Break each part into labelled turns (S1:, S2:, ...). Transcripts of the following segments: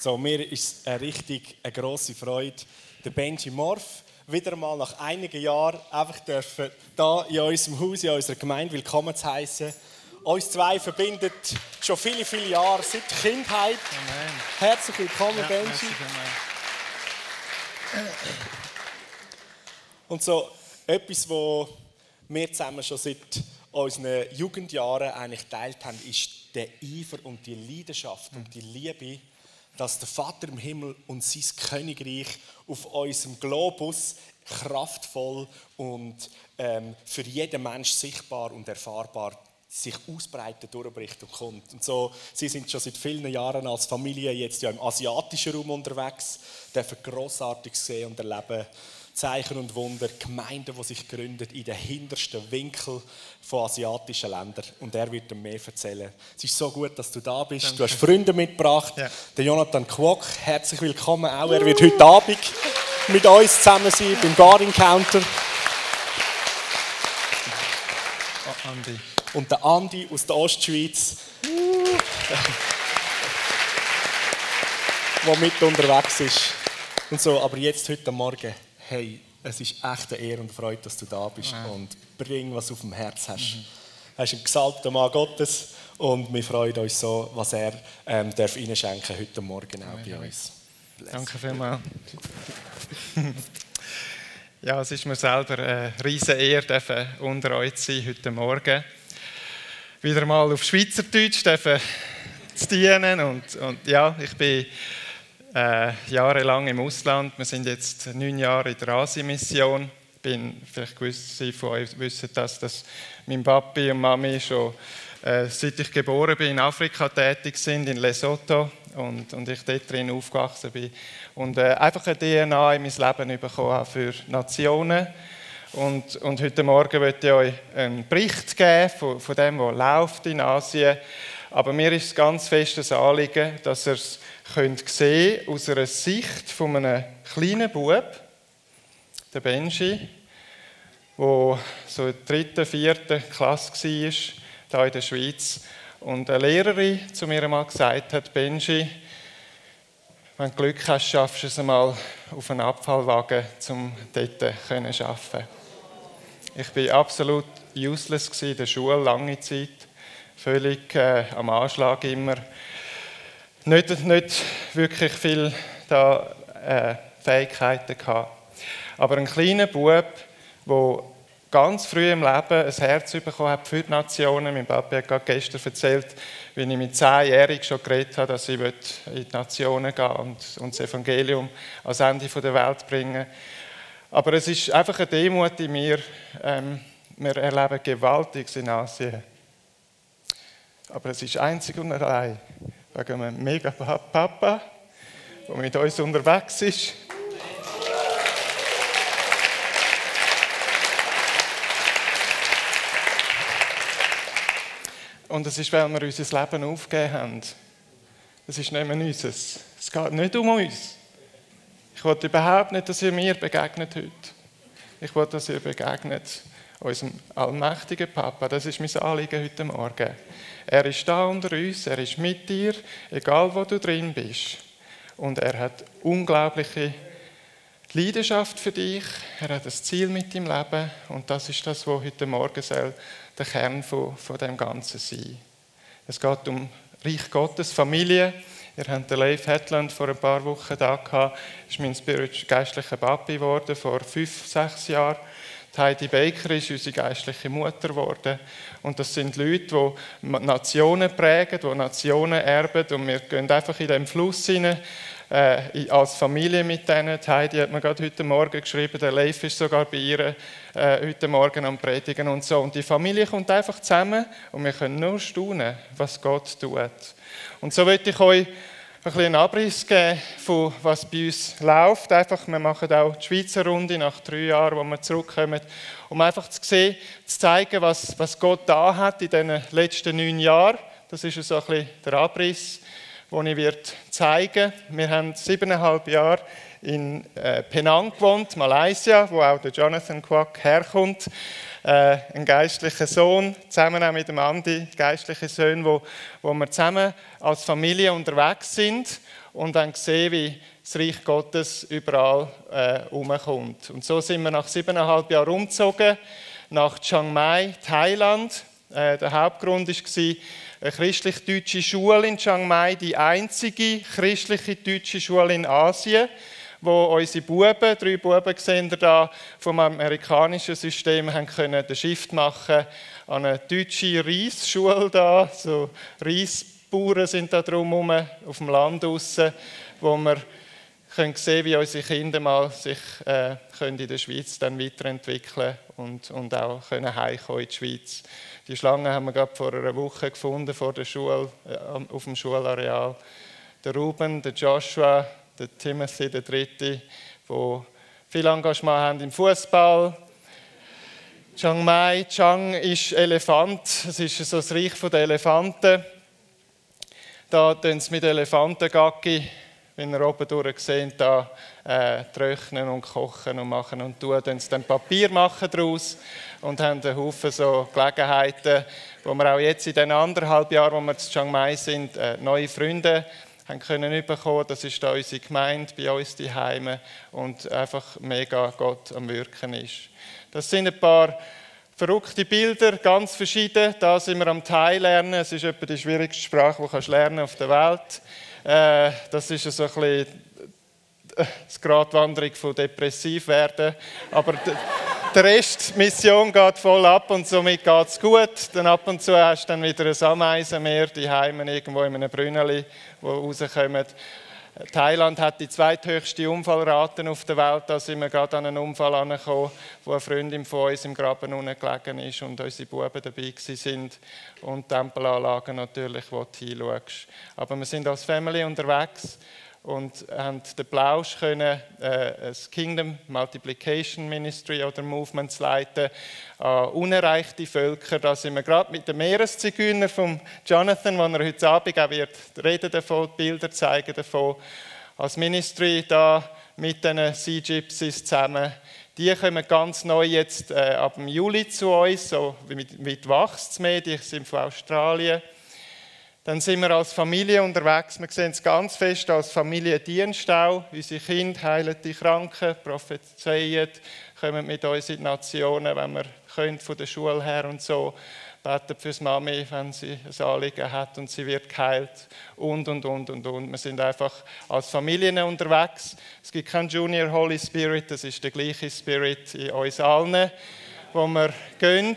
S1: So, mir ist es eine richtig eine grosse Freude, den Benji Morf wieder mal nach einigen Jahren einfach dürfen, da in unserem Haus, in unserer Gemeinde willkommen zu heißen. Uns zwei verbindet schon viele, viele Jahre, seit Kindheit. Amen. Herzlich willkommen, ja, Benji. Und so etwas, was wir zusammen schon seit unseren Jugendjahren eigentlich geteilt haben, ist der Eifer und die Leidenschaft und die Liebe, dass der Vater im Himmel und sein Königreich auf unserem Globus kraftvoll und ähm, für jeden Mensch sichtbar und erfahrbar sich ausbreitet, durchbricht und kommt. Und so, sie sind schon seit vielen Jahren als Familie jetzt ja im asiatischen Raum unterwegs, dürfen grossartig sehen und erleben, Zeichen und Wunder, Gemeinden, die sich gründen in den hintersten Winkeln von asiatischen Ländern. Und er wird dir mehr erzählen. Es ist so gut, dass du da bist. Danke. Du hast Freunde mitgebracht. Ja. Der Jonathan Kwok, herzlich willkommen auch. Er wird heute Abend mit uns zusammen sein beim God Encounter. Oh, Andi. Und der Andi aus der Ostschweiz. der mit unterwegs ist. Und so, aber jetzt heute Morgen hey, es ist echt eine Ehre und Freude, dass du da bist ja. und bring, was du auf dem Herz hast. Mhm. Er ist ein gesalbter Mann Gottes und wir freuen uns so, was er ähm, darf Ihnen schenken heute Morgen auch ja, bei uns.
S2: Bless. Danke vielmals. ja, es ist mir selber eine riesige Ehre, unter euch zu sein heute Morgen. Wieder mal auf Schweizerdeutsch zu dienen und, und ja, ich bin äh, jahrelang im Ausland. Wir sind jetzt neun Jahre in der Asien-Mission. Bin, vielleicht gewisse von euch wissen das, dass mein Papi und Mami schon äh, seit ich geboren bin in Afrika tätig sind, in Lesotho und, und ich dort drin aufgewachsen bin. Und äh, einfach eine DNA in mein Leben bekommen habe für Nationen. Und, und heute Morgen möchte ich euch einen Bericht geben von, von dem, was läuft in Asien. Aber mir ist es ganz fest ein Anliegen, dass ihr es könnt sehen aus einer Sicht von einem kleinen Bub, der Benji, der so in der dritten, vierten Klasse war, hier in der Schweiz. Und eine Lehrerin zu mir einmal gesagt hat, Benji, wenn du Glück hast, schaffst du es einmal auf einen Abfallwagen, um dort zu arbeiten. Ich war absolut useless in der Schule, lange Zeit. Völlig äh, am Anschlag immer nicht, nicht wirklich viel da, äh, Fähigkeiten gehabt. Aber ein kleiner Bub, der ganz früh im Leben ein Herz bekommen hat für die Nationen. Mein Papa hat gerade gestern erzählt, wie ich mit zehnjährig schon geredet habe, dass ich in die Nationen gehen und, und das Evangelium ans Ende der Welt bringen Aber es ist einfach eine Demut in mir. Ähm, wir erleben Gewaltiges in Asien. Aber es ist einzig und allein wegen einem mega Papa, der mit uns unterwegs ist. Und es ist, weil wir unser Leben aufgegeben haben. Es ist nicht mehr unseres. Es geht nicht um uns. Ich wollte überhaupt nicht, dass ihr mir begegnet heute. Ich wollte, dass ihr begegnet unserem allmächtigen Papa. Das ist mein Anliegen heute Morgen. Er ist da unter uns, er ist mit dir, egal wo du drin bist. Und er hat unglaubliche Leidenschaft für dich. Er hat ein Ziel mit dem Leben und das ist das, was heute Morgen soll der Kern von, von dem Ganzen sein. Es geht um Reich Gottes, Familie. Ihr habt den Leif Hetland vor ein paar Wochen da gehabt. ist mein geistlicher Papi geworden vor fünf, sechs Jahren. Heidi Baker ist unsere geistliche Mutter geworden. Und das sind Leute, die Nationen prägen, die Nationen erben. Und wir gehen einfach in den Fluss hinein, äh, als Familie mit denen. Die Heidi hat mir gerade heute Morgen geschrieben, der Leif ist sogar bei ihr äh, heute Morgen am Predigen und so. Und die Familie kommt einfach zusammen und wir können nur staunen, was Gott tut. Und so möchte ich euch ein bisschen Abriss geben von was bei uns läuft. Einfach, wir machen auch die Schweizer Runde nach drei Jahren, wo wir zurückkommen, um einfach zu sehen, zu zeigen, was, was Gott da hat in den letzten neun Jahren. Das ist so ein bisschen der Abriss, den ich wird zeigen Wir haben siebeneinhalb Jahre in äh, Penang gewohnt, Malaysia, wo auch der Jonathan Quack herkommt äh, ein geistlicher Sohn, zusammen auch mit dem Andi, geistliche Söhne, wo, wo wir zusammen als Familie unterwegs sind. und haben gesehen, wie das Reich Gottes überall äh, umkommt. Und so sind wir nach siebeneinhalb Jahren umgezogen nach Chiang Mai, Thailand. Äh, der Hauptgrund war eine christlich-deutsche Schule in Chiang Mai, die einzige christliche deutsche Schule in Asien, wo unsere Buben, drei Buben sehen da vom amerikanischen System, haben können den Shift machen an eine deutsche Reisschule da, so Reisbauern sind da drumherum auf dem Land draussen, wo wir können sehen, wie unsere Kinder mal sich äh, können in der Schweiz dann weiterentwickeln und, und auch können heimkommen in die Schweiz. Die Schlange haben wir gerade vor einer Woche gefunden vor der Schule, äh, auf dem Schulareal. Der Ruben, der Joshua, der Timothy, der Dritte, die viel Engagement haben im Fußball. Chiang Mai, Chang ist Elefant, es ist so das Reich der Elefanten. Da tun sie mit Elefantengacki wenn ihr oben durch seht, da äh, trocknen und kochen und machen und tun, dann dann Papier machen daraus und haben einen Haufen so Gelegenheiten, wo wir auch jetzt in den anderthalb Jahren, wo wir in Chiang Mai sind, äh, neue Freunde haben können bekommen. Das ist da unsere Gemeinde, bei uns die Heime und einfach mega Gott am Wirken ist. Das sind ein paar verrückte Bilder, ganz verschieden. Da sind wir am Teil lernen. Es ist etwa die schwierigste Sprache, die du lernen auf der Welt. Äh, das ist so ein bisschen die Gratwanderung von depressiv werden. Aber der Rest, die Mission geht voll ab und somit geht es gut. Dann ab und zu hast du dann wieder ein Ameisenmeer, die Heimen irgendwo in einem Brünneli, wo rauskommen. Thailand hat die zweithöchste Unfallrate auf der Welt. Da sind wir gerade an einen Unfall angekommen, wo eine Freundin von uns im Graben unten gelegen ist und unsere Buben dabei sind und Tempelanlagen natürlich, wo du hinschaust. Aber wir sind als Family unterwegs und haben den Plausch können, äh, das Kingdom Multiplication Ministry oder Movement zu leiten an unerreichte Völker. Da sind wir gerade mit dem Meereszigeuner von Jonathan, wo er heute Abend auch wird reden davon, Bilder zeigen davon, als Ministry da mit den Sea Gypsies zusammen. Die kommen ganz neu jetzt äh, ab dem Juli zu uns, so mit, mit Wachsmeer, die sind von Australien. Dann sind wir als Familie unterwegs. Wir sehen es ganz fest als Familiendienst auch. Unsere Kinder heilen die Kranken, prophezeien, kommen mit uns in die Nationen, wenn wir können, von der Schule her und so. Beten fürs Mami, wenn sie ein Anliegen hat und sie wird geheilt. Und, und, und, und, und. Wir sind einfach als Familien unterwegs. Es gibt keinen Junior Holy Spirit, das ist der gleiche Spirit in uns allen, wo wir gehen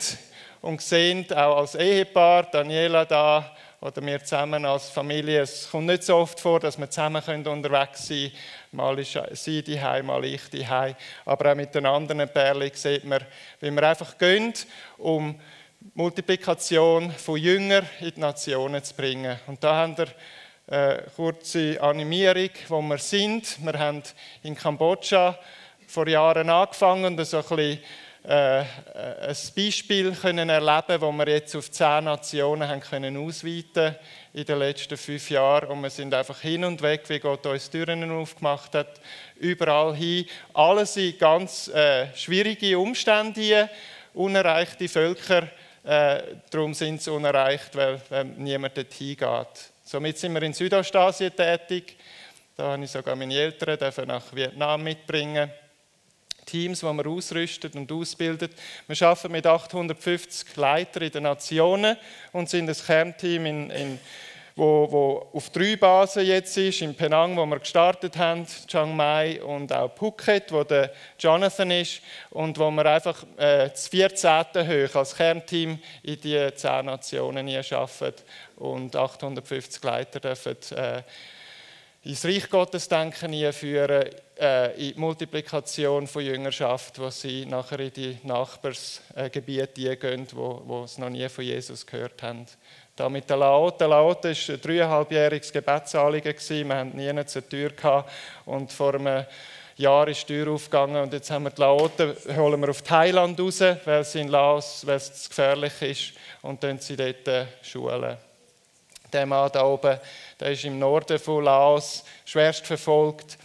S2: und sehen, auch als Ehepaar, Daniela da, oder wir zusammen als Familie. Es kommt nicht so oft vor, dass wir zusammen unterwegs sein können. Mal ist sie die mal ich die Aber auch mit den anderen Perlen sieht man, wie wir einfach gehen, um Multiplikation von Jüngern in die Nationen zu bringen. Und da haben wir eine kurze Animierung, wo wir sind. Wir haben in Kambodscha vor Jahren angefangen so ein bisschen äh, äh, ein Beispiel können erleben, wo wir jetzt auf zehn Nationen haben können ausweiten in den letzten fünf Jahren und wir sind einfach hin und weg, wie Gott uns Türen aufgemacht hat, überall hin. Alles in ganz äh, schwierige Umstände, unerreichte Völker. Äh, darum sind sie unerreicht, weil, weil niemand dorthin geht. Somit sind wir in Südostasien tätig. Da habe ich sogar meine Eltern nach Vietnam mitbringen Teams, die wir ausrüsten und ausbilden. Wir arbeiten mit 850 Leitern in den Nationen und sind ein Kernteam, in, in, wo, wo auf drei Basen jetzt ist. In Penang, wo wir gestartet haben, Chiang Mai und auch Phuket, wo der Jonathan ist und wo wir einfach äh, das 14. hoch als Kernteam in die 10 Nationen arbeiten und 850 Leiter dürfen äh, ins Reich Gottes denken einführen, äh, in die Multiplikation von Jüngerschaft, wo sie nachher in die Nachbarsgebiete gehen, wo, wo sie noch nie von Jesus gehört haben. Da mit der Laote. Laote war ein dreieinhalbjähriges Gebetsanliegen. Wir hatten nie zur Tür gehabt. Und vor einem Jahr ist die Tür aufgegangen und jetzt haben wir die Laote, holen wir auf Thailand raus, weil sie in Laos, weil es gefährlich ist und dann sie dort äh, schulen. Der Mann da oben, der ist im Norden von Laos schwerst verfolgt,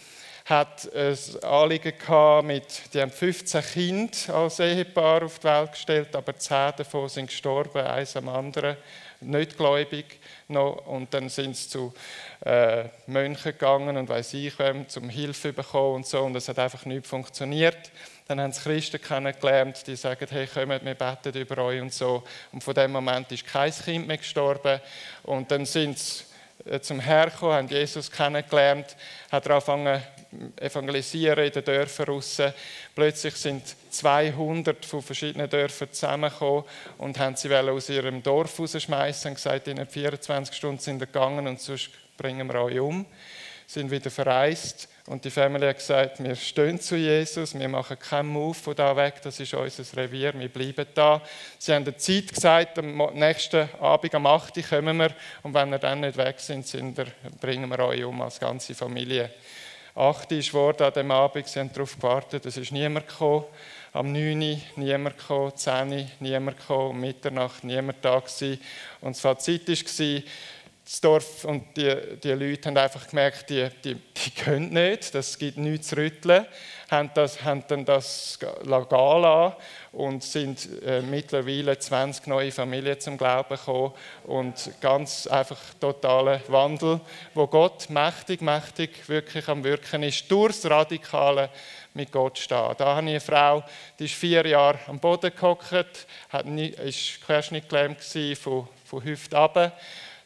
S2: hat ein Anliegen gehabt mit, die haben 15 Kinder als Ehepaar auf die Welt gestellt, aber 10 davon sind gestorben, eins am anderen. Nicht gläubig noch. Und dann sind sie zu äh, Mönchen gegangen und weiß ich wem, zum Hilfe bekommen und so. Und es hat einfach nicht funktioniert. Dann haben sie Christen kennengelernt, die sagen, hey, kommt, wir beten über euch und so. Und von dem Moment ist kein Kind mehr gestorben. Und dann sind sie zum Herrn gekommen, haben Jesus kennengelernt, hat angefangen evangelisieren in den Dörfern raus. Plötzlich sind 200 von verschiedenen Dörfern zusammengekommen und haben sie aus ihrem Dorf rausschmeißen und gesagt, in 24 Stunden sind sie gegangen und sonst bringen wir euch um. Sind wieder verreist und die Familie hat gesagt, wir stehen zu Jesus, wir machen keinen Move von da weg, das ist unser Revier, wir bleiben da. Sie haben der Zeit gesagt, am nächsten Abend am 8. Uhr kommen wir und wenn wir dann nicht weg sind, sind wir, bringen wir euch um als ganze Familie. 8 Uhr ist an dem Abend, sie haben darauf gewartet, es ist niemand gekommen. Am 9 Uhr niemand gekommen, 10 Uhr niemand gekommen, um Mitternacht niemand da gewesen. Und das Fazit war, das Dorf und die, die Leute haben einfach gemerkt, die, die, die können nicht, das gibt nichts zu rütteln, haben, das, haben dann das legal und sind äh, mittlerweile 20 neue Familien zum Glauben gekommen und ganz einfach totaler Wandel, wo Gott mächtig, mächtig wirklich am Wirken ist, durchs Radikale mit Gott stehen. Da habe ich eine Frau, die ist vier Jahre am Boden gehockt, war querschnittgelähmt von, von Hüfte runter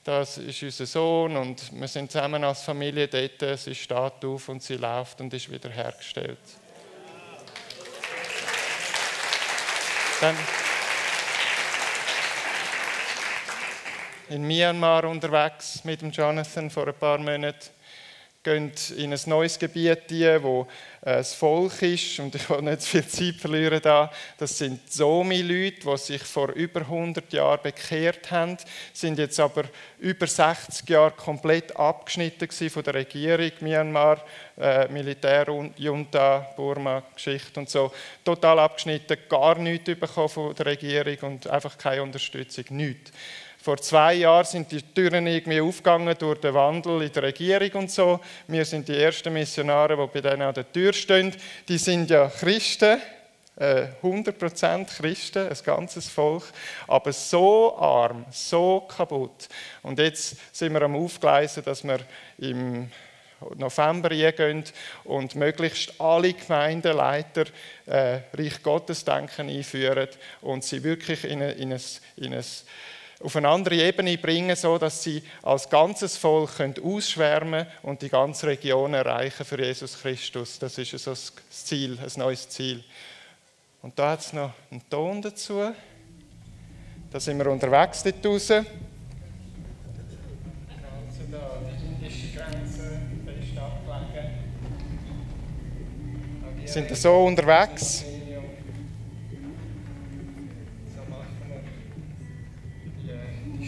S2: das ist unser Sohn und wir sind zusammen als Familie dort. Sie steht auf und sie läuft und ist wieder hergestellt. Dann in Myanmar unterwegs mit dem Jonathan vor ein paar Monaten gehen in ein neues Gebiet ein, wo äh, das Volk ist, und ich will nicht viel Zeit verlieren da. Das sind Somi-Leute, die sich vor über 100 Jahren bekehrt haben, sind jetzt aber über 60 Jahre komplett abgeschnitten von der Regierung Myanmar, äh, Militärjunta, Burma, Geschichte und so. Total abgeschnitten, gar nichts bekommen von der Regierung und einfach keine Unterstützung, nichts. Vor zwei Jahren sind die Türen irgendwie aufgegangen durch den Wandel in der Regierung und so. Wir sind die ersten Missionare, die bei denen an der Tür stehen. Die sind ja Christen, 100% äh, Christen, ein ganzes Volk, aber so arm, so kaputt. Und jetzt sind wir am Aufgleisen, dass wir im November gehen und möglichst alle Gemeindeleiter äh, Reich Gottes Denken einführen und sie wirklich in, ein, in ein, in ein auf eine andere Ebene bringen, so dass sie als ganzes Volk können ausschwärmen und die ganze Region erreichen für Jesus Christus. Das ist so das Ziel, ein neues Ziel. Und da hat es noch einen Ton dazu. Da sind wir unterwegs dort abgelegen. Sind so unterwegs.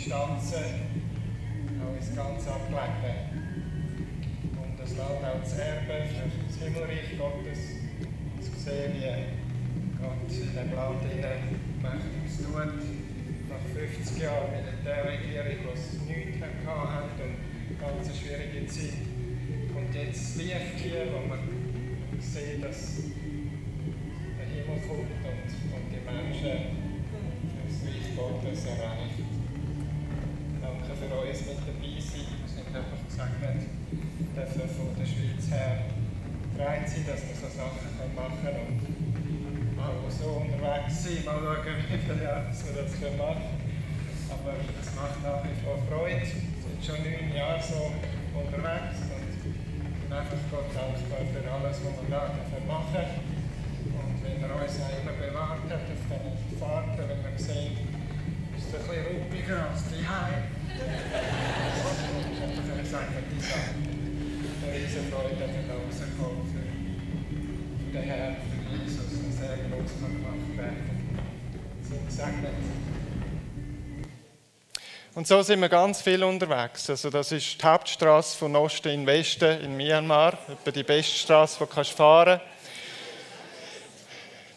S2: Distanzen auch ins ganz abgelegen. Und das Land auch zu erben für das Himmelreich Gottes, zu sehen, wie Gott in dem Land Mächtiges tut. Nach 50 Jahren Militärregierung, die es nichts hatten und eine ganz schwierige Zeit. Und jetzt das Licht hier, wo man sieht, dass der Himmel kommt und, und die Menschen das Reich Gottes erreichen für uns mit dabei sein. Wir sind einfach gesegnet, dürfen von der Schweiz her bereit sein, dass wir so Sachen machen können und mal so unterwegs sein, mal schauen, wie viele Jahre wir das machen können. Aber es macht nach wie vor Freude. Wir sind schon neun Jahre so unterwegs und sind einfach Gott dankbar für alles, was wir da machen dürfen. Und wenn er uns auch immer bewahrt hat auf diesen Fahrten, wenn wir sehen, ist es ein bisschen ruppiger als die Heim. Und so sind wir ganz viel unterwegs. Also das ist die Hauptstraße von Osten in Westen in Myanmar, etwa die beste Straße, die du fahren kannst.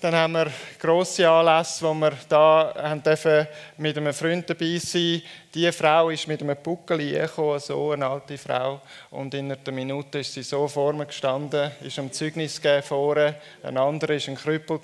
S2: Dann haben wir grosse Anlässe, wo wir da haben dürfen mit einem Freund dabei sein Die Frau ist mit einem Puckel gekommen, so eine alte Frau. Und in einer Minute ist sie so vor mir gestanden, ist am Zeugnis vorne. Ein anderer war ein Krüppel,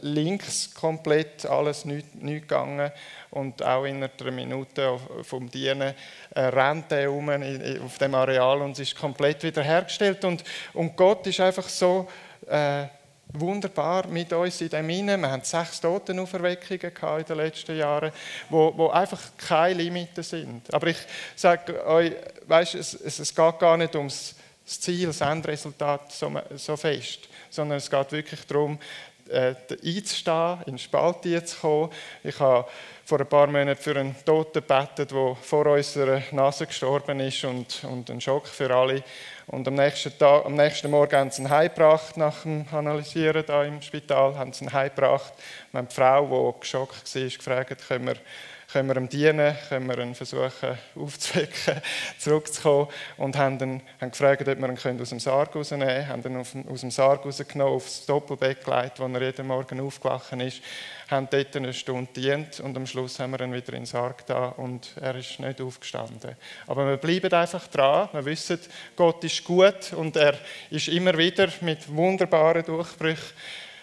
S2: links komplett, alles nicht, nicht gegangen. Und auch in einer Minute vom Dienen äh, rennt er um auf dem Areal und ist komplett wiederhergestellt. Und, und Gott ist einfach so... Äh, wunderbar mit uns in dem Innen. Wir haben sechs Totenauferweckungen in den letzten Jahren, wo, wo einfach keine Limiten sind. Aber ich sage euch, weißt, es, es geht gar nicht ums Ziel, das Endresultat so, so fest, sondern es geht wirklich darum, äh, einzustehen, in Spaltier zu kommen. Ich habe vor ein paar Monaten für einen Toten gebetet, der vor unserer Nase gestorben ist und, und ein Schock für alle. Und am nächsten, Tag, am nächsten Morgen haben sie ihn heimgebracht, nach dem Analysieren da im Spital, haben sie ihn heimgebracht. Haben die Frau, die geschockt war, gefragt, können wir, können wir ihm dienen, können wir ihn versuchen aufzuwecken, zurückzukommen. Und haben, ihn, haben gefragt, ob wir ihn aus dem Sarg rausnehmen können. Haben ihn aus dem Sarg rausgenommen, aufs Doppelbett gelegt, wo er jeden Morgen aufgewacht ist haben dort eine Stunde gedient und am Schluss haben wir ihn wieder in den Sarg da und er ist nicht aufgestanden. Aber wir bleiben einfach dran. Wir wissen, Gott ist gut und er ist immer wieder mit wunderbaren Durchbrüchen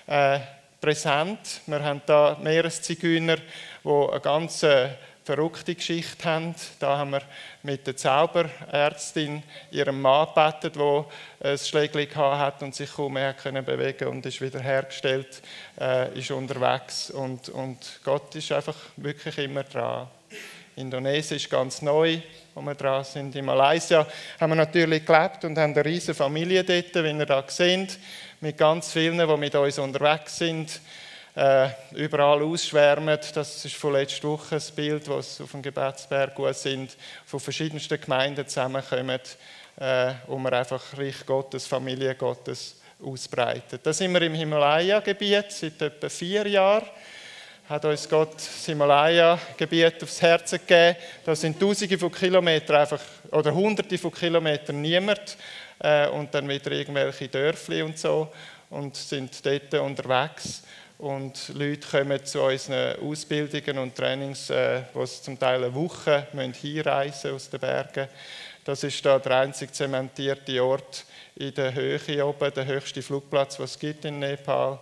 S2: äh, präsent. Wir haben da Meereszigeuner, die eine ganze verrückte Geschichte haben. Da haben wir mit der Zauberärztin ihrem Mann gebetet, der ein Schlägchen hat und sich kaum mehr können bewegen und ist wieder hergestellt, äh, ist unterwegs und, und Gott ist einfach wirklich immer dran. Indonesien ist ganz neu, wo wir dran sind. In Malaysia haben wir natürlich gelebt und haben eine riesige Familie dort, wie ihr da seht, mit ganz vielen, die mit uns unterwegs sind äh, überall ausschwärmen. Das ist von letzter Woche ein Bild, das auf dem Gebetsberg sind, von verschiedensten Gemeinden zusammenkommen, äh, wo wir einfach Reich Gottes, Familie Gottes ausbreiten. Da sind wir im Himalaya-Gebiet seit etwa vier Jahren hat uns Gott das Himalaya-Gebiet aufs Herz gegeben. Da sind Tausende von Kilometern einfach, oder Hunderte von Kilometern niemand äh, und dann wieder irgendwelche Dörfli und so und sind dort unterwegs und Leute kommen zu unseren Ausbildungen und Trainings, äh, wo sie zum Teil eine Woche hinreisen aus den Bergen. Das ist da der einzig zementierte Ort in der Höhe oben, der höchste Flugplatz, was es gibt in Nepal.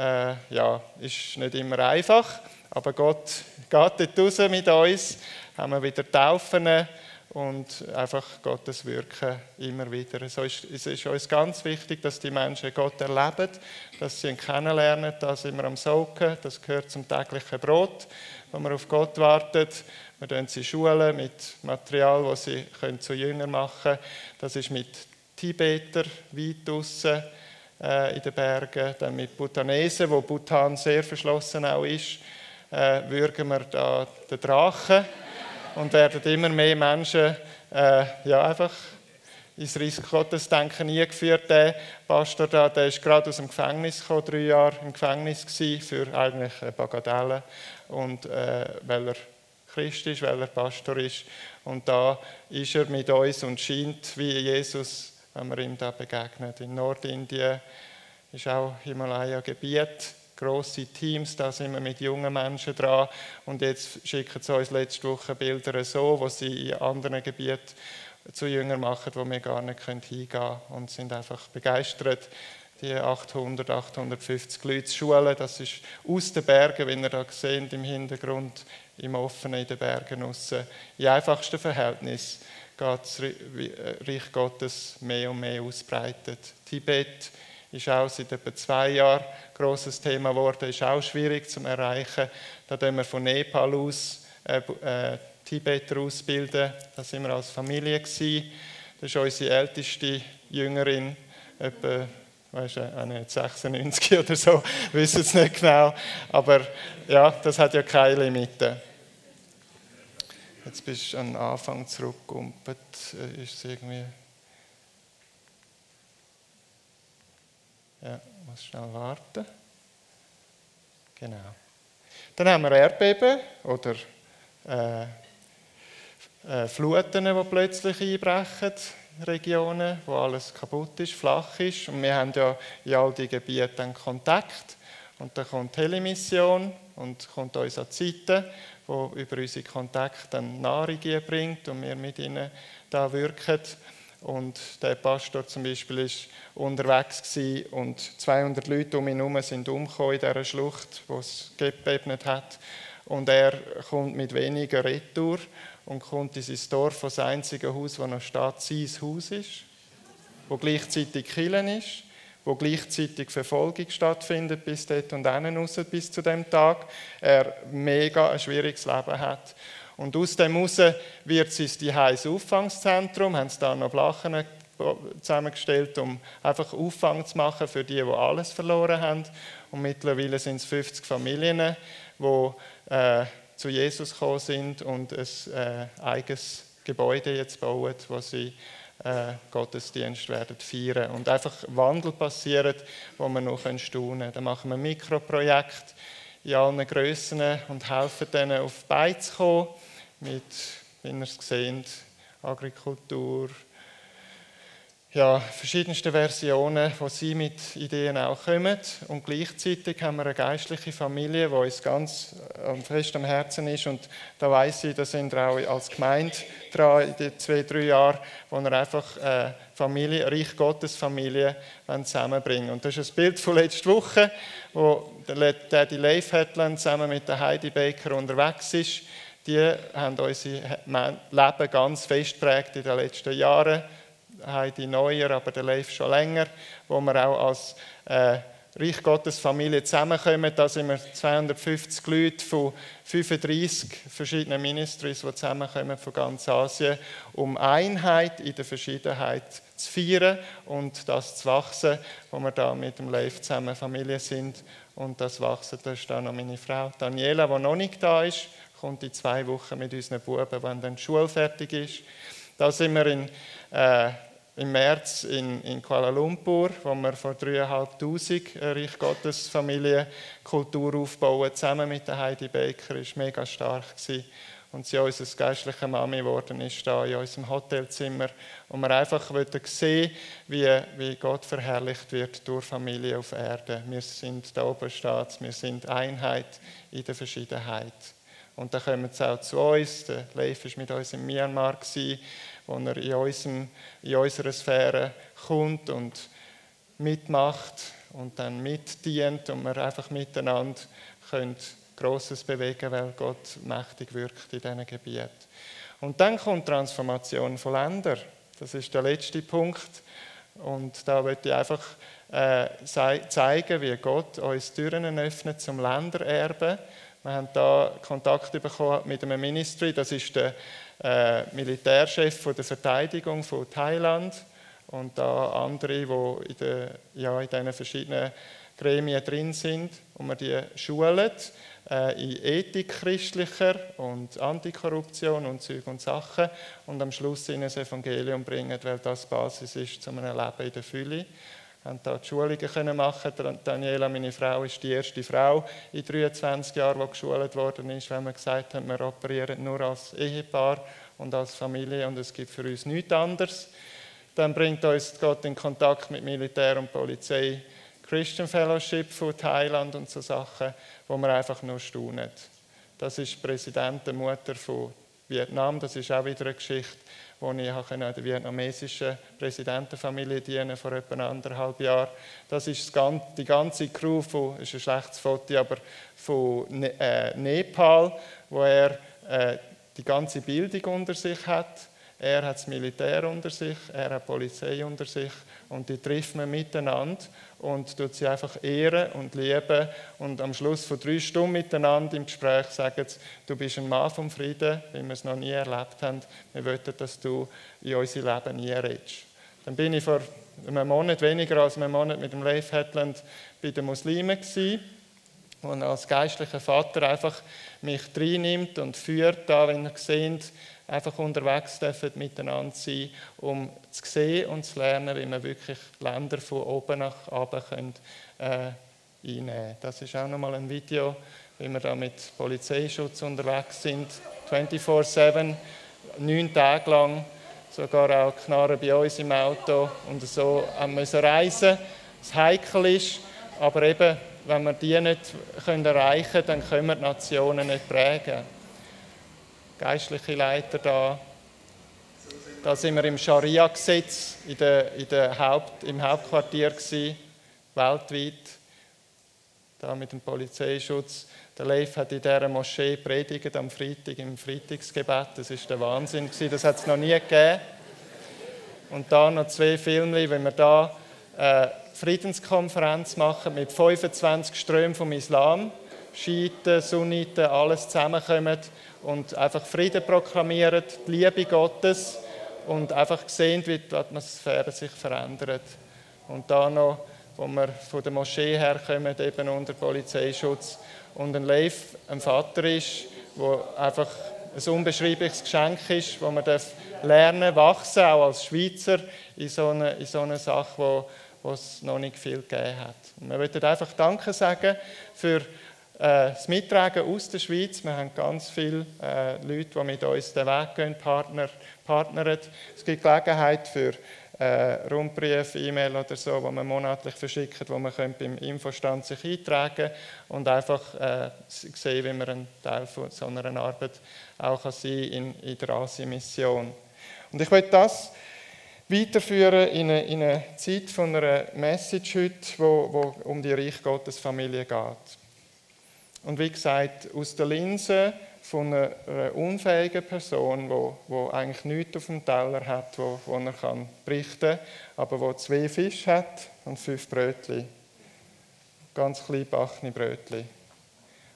S2: Äh, ja, ist nicht immer einfach, aber Gott geht dort raus mit uns. Haben wir wieder Taufen und einfach Gottes Wirken immer wieder. So ist, es ist uns ganz wichtig, dass die Menschen Gott erleben, dass sie ihn kennenlernen. Da sind wir am Soken, das gehört zum täglichen Brot, wenn man auf Gott wartet. Wir schulen sie schulen mit Material, das sie können zu Jünger machen können. Das ist mit Tibeter weit draussen äh, in den Bergen, dann mit Bhutanesen, wo Bhutan sehr verschlossen auch ist, äh, würgen wir da den Drachen und werden immer mehr Menschen äh, ja, einfach ins Reich Gottes denken eingeführt. Der Pastor da, der ist gerade aus dem Gefängnis gekommen, drei Jahre im Gefängnis gewesen, für eigentlich Bagatelle und äh, weil er Christ ist, weil er Pastor ist. Und da ist er mit uns und scheint wie Jesus, wenn wir ihm da begegnet. In Nordindien ist auch Himalaya-Gebiet grosse Teams, da sind wir mit jungen Menschen dran und jetzt schicken sie uns letzte Woche Bilder so, wo sie in anderen Gebieten zu Jüngern machen, wo wir gar nicht hingehen können und sind einfach begeistert, die 800, 850 Leute zu schulen. Das ist aus den Bergen, wie ihr da seht, im Hintergrund, im Offenen in den Bergen raus. In einfachsten Verhältnis das Reich Gottes mehr und mehr ausbreitet. Tibet ist auch seit etwa zwei Jahren ein grosses Thema geworden, ist auch schwierig zu erreichen. Da tun wir von Nepal aus äh, äh, Tibeter ausbilden. Da sind wir als Familie gewesen. Das ist unsere älteste Jüngerin, etwa weißt du, 96 oder so, wissen es nicht genau. Aber ja, das hat ja keine Limite. Jetzt bist du an den Anfang zurückgekumpelt. Äh, ist es irgendwie Ja, muss schnell warten. Genau. Dann haben wir Erdbeben oder äh, äh, Fluten, die plötzlich einbrechen, Regionen, wo alles kaputt ist, flach ist. Und wir haben ja in all diesen Gebieten Kontakt. Und dann kommt die Telemission und kommt uns an die Seite, wo über unsere Kontakte Nahrung bringt und wir mit ihnen da wirken. Und der Pastor zum Beispiel ist unterwegs und 200 Leute um ihn herum sind umgekommen in dieser Schlucht, wo es gebebnet hat. Und er kommt mit weniger Retour und kommt in sein Dorf, das einzige Haus, das noch steht, sein Haus ist, wo gleichzeitig Killen ist, wo gleichzeitig Verfolgung stattfindet bis dort und raus, bis zu dem Tag. Er mega ein schwieriges Leben hat. Und aus dem heraus wird es die heiß Auffangszentrum, haben sie da noch Blachen zusammengestellt, um einfach Auffang zu machen für die, die alles verloren haben. Und mittlerweile sind es 50 Familien, die äh, zu Jesus gekommen sind und ein äh, eigenes Gebäude jetzt bauen, wo sie äh, Gottesdienst werden feiern. Und einfach Wandel passiert, wo wir noch staunen können. Dann machen wir ein Mikroprojekt in allen Grössen und helfen denen auf die Beine zu kommen mit, wie ihr es seht, Agrikultur, ja, verschiedenste Versionen, wo sie mit Ideen auch kommen. Und gleichzeitig haben wir eine geistliche Familie, die uns ganz äh, fest am Herzen ist. Und da weiß ich, da sind wir auch als Gemeinde dran in den zwei, drei Jahren, wo wir einfach äh, Familie, Reich Gottes Familie zusammenbringen. Und das ist ein Bild von letzter Woche, wo Daddy Leif Hetland zusammen mit der Heidi Baker unterwegs ist die haben unser Leben ganz fest geprägt in den letzten Jahren. Heidi Neuer, aber der Leif schon länger, wo wir auch als äh, Reich Gottes Familie zusammenkommen. Da sind wir 250 Leute von 35 verschiedenen Ministries, die zusammenkommen von ganz Asien, um Einheit in der Verschiedenheit zu feiern und das zu wachsen, wo wir da mit dem Leif zusammen Familie sind. Und das Wachsen, da ist da noch meine Frau Daniela, die noch nicht da ist kommt in zwei Wochen mit unseren Buben, wenn dann die Schule fertig ist. Da sind wir in, äh, im März in, in, Kuala Lumpur, wo wir vor dreieinhalbtausend Reich Gottes Familie Kultur aufbauen, zusammen mit der Heidi Baker, ist mega stark gewesen. Und sie unser geistliche Mami geworden ist, da in unserem Hotelzimmer. Und wir einfach sehen, wie, wie Gott verherrlicht wird durch Familie auf Erde. Wir sind da oben Staats, wir sind Einheit in der Verschiedenheit. Und dann kommen sie auch zu uns. Der Leif war mit uns in Myanmar, wo er in, unserem, in unserer Sphäre kommt und mitmacht und dann mitdient und wir einfach miteinander können Grosses bewegen, weil Gott mächtig wirkt in diesen Gebieten. Und dann kommt Transformation von Ländern. Das ist der letzte Punkt. Und da möchte ich einfach äh, zeigen, wie Gott uns Türen öffnet zum Ländererben wir haben da Kontakt bekommen mit einem Ministry, das ist der äh, Militärchef von der Verteidigung von Thailand und da andere, die in, der, ja, in diesen verschiedenen Gremien drin sind und wir die schulen äh, in Ethik christlicher und Antikorruption und Zeug und Sachen und am Schluss ihnen das Evangelium bringen, weil das Basis ist zu einem Leben in der Fülle haben da die Schulungen machen. Daniela, meine Frau, ist die erste Frau in 23 Jahren, die geschult worden ist, wenn wir gesagt haben, wir operieren nur als Ehepaar und als Familie und es gibt für uns nichts anderes. Dann bringt uns Gott in Kontakt mit Militär und Polizei, Christian Fellowship von Thailand und so Sachen, wo wir einfach nur staunen. Das ist die Präsidentenmutter von Vietnam, das ist auch wieder eine Geschichte wo ich der vietnamesischen Präsidentenfamilie dienen vor etwa anderthalb Jahren. Das ist die ganze Crew von, ist ein schlechtes Foto, aber von ne-, äh, Nepal, wo er äh, die ganze Bildung unter sich hat er hat das Militär unter sich, er hat die Polizei unter sich und die trifft man miteinander und tut sie einfach ehren und lieben und am Schluss von drei Stunden miteinander im Gespräch sagen sie, du bist ein Mann vom Frieden, wie wir es noch nie erlebt haben. Wir wollen, dass du in unser Leben nie redest. Dann bin ich vor einem Monat, weniger als einem Monat mit dem Leif Hetland bei den Muslimen und als geistlicher Vater einfach mich reinnimmt und führt da, wenn ihr seht, einfach unterwegs dürfen miteinander sein, um zu sehen und zu lernen, wie man wirklich Länder von oben nach unten können, äh, einnehmen kann. Das ist auch nochmal ein Video, wie wir da mit Polizeischutz unterwegs sind, 24-7, neun Tage lang, sogar auch Knarren bei uns im Auto und so haben wir reisen. Das heikel ist, aber eben wenn wir die nicht erreichen können, dann können wir die Nationen nicht prägen. Geistliche Leiter da. Da sind wir im Scharia-Gesetz in der, in der Haupt, im Hauptquartier gewesen, weltweit. Da mit dem Polizeischutz. Der Leif hat in dieser Moschee predigt am Freitag im Freitagsgebet. Das ist der Wahnsinn gewesen. Das hat es noch nie gegeben. Und da noch zwei Filme, wenn wir da eine Friedenskonferenz machen mit 25 Strömen vom Islam, Schiiten, Sunniten, alles zusammenkommen und einfach Frieden proklamieren, die Liebe Gottes und einfach sehen, wie die Atmosphäre sich verändert. Und da noch, wo wir von der Moschee herkommen, eben unter Polizeischutz und ein Leif ein Vater ist, wo einfach ein unbeschreibliches Geschenk ist, wo man lernen, wachsen, auch als Schweizer, in so eine, in so eine Sache, wo, wo es noch nicht viel gegeben hat. Und wir möchten einfach Danke sagen für das Mittragen aus der Schweiz. Wir haben ganz viele äh, Leute, die mit uns den Weg gehen, Partner, partnern. Es gibt Gelegenheit für äh, Rundbrief, E-Mail oder so, wo man monatlich verschickt, wo man beim Infostand sich eintragen und einfach äh, sehen, wie man ein Teil von so einer Arbeit auch kann in, in der Asi-Mission. Und ich möchte das weiterführen in eine, in eine Zeit von einer Message heute, wo, wo um die Reich Gottes Familie geht. Und wie gesagt, aus der Linse von einer unfähigen Person, wo, wo eigentlich nichts auf dem Teller hat, wo, wo er kann berichten kann, aber wo zwei Fische hat und fünf Brötchen. Ganz kleine backene Brötchen.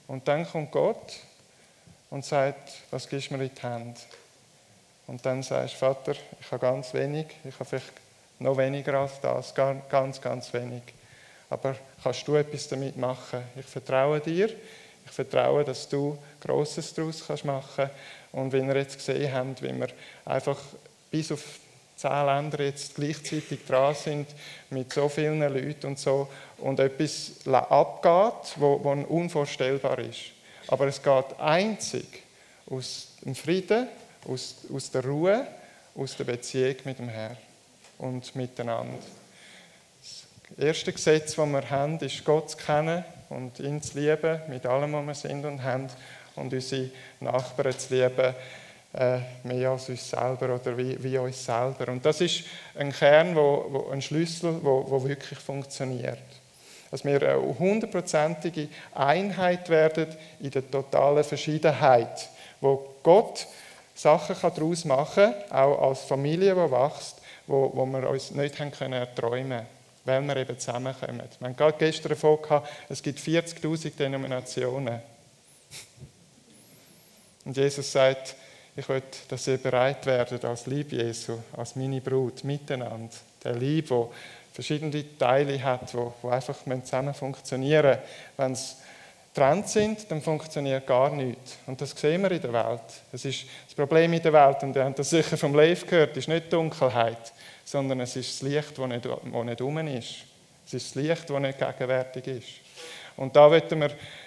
S2: Und dann kommt Gott und sagt, was gibst du mir in die Hand? Und dann sagst du, Vater, ich habe ganz wenig, ich habe vielleicht noch weniger als das, ganz, ganz wenig. Aber kannst du etwas damit machen? Ich vertraue dir ich vertraue, dass du Grosses daraus machen kannst. Und wie wir jetzt gesehen haben, wie wir einfach bis auf zehn Länder jetzt gleichzeitig dran sind, mit so vielen Leuten und so, und etwas abgeht, wo unvorstellbar ist. Aber es geht einzig aus dem Frieden, aus, aus der Ruhe, aus der Beziehung mit dem Herrn und miteinander. Das erste Gesetz, das wir haben, ist Gott zu kennen und ihn zu lieben mit allem, was wir sind und haben und unsere Nachbarn zu lieben, äh, mehr als uns selber oder wie, wie uns selber. Und das ist ein Kern, wo, wo ein Schlüssel, wo, wo wirklich funktioniert. Dass wir eine hundertprozentige Einheit werden in der totalen Verschiedenheit, wo Gott Sachen daraus machen kann, auch als Familie, die wächst, wo, wo wir uns nicht haben können träumen weil wir eben zusammenkommen. Wir haben gerade gestern davon gehabt, es gibt 40.000 Denominationen. Und Jesus sagt, ich will, dass ihr bereit werdet als Lieb Jesu, als meine Brut, miteinander. Der Liebe, wo verschiedene Teile hat, wo einfach zusammen funktionieren Wenn sie getrennt sind, dann funktioniert gar nichts. Und das sehen wir in der Welt. Das ist das Problem in der Welt, und ihr habt das sicher vom Leif gehört, ist nicht Dunkelheit sondern es ist das Licht, das nicht, das nicht um ist. Es ist das Licht, das nicht gegenwärtig ist. Und da wir,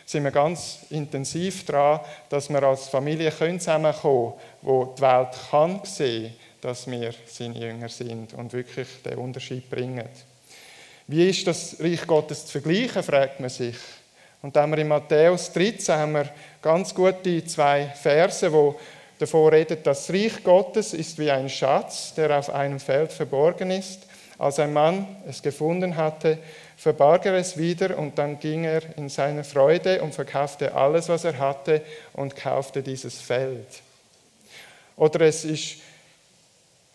S2: sind wir ganz intensiv dran, dass wir als Familie zusammenkommen können, wo die Welt kann sehen dass wir seine Jünger sind und wirklich den Unterschied bringen. Wie ist das Reich Gottes zu vergleichen, fragt man sich. Und da haben wir in Matthäus 13 haben wir ganz gute zwei Verse, wo davor redet, das Reich Gottes ist wie ein Schatz, der auf einem Feld verborgen ist. Als ein Mann es gefunden hatte, verbarg er es wieder und dann ging er in seine Freude und verkaufte alles, was er hatte und kaufte dieses Feld. Oder es ist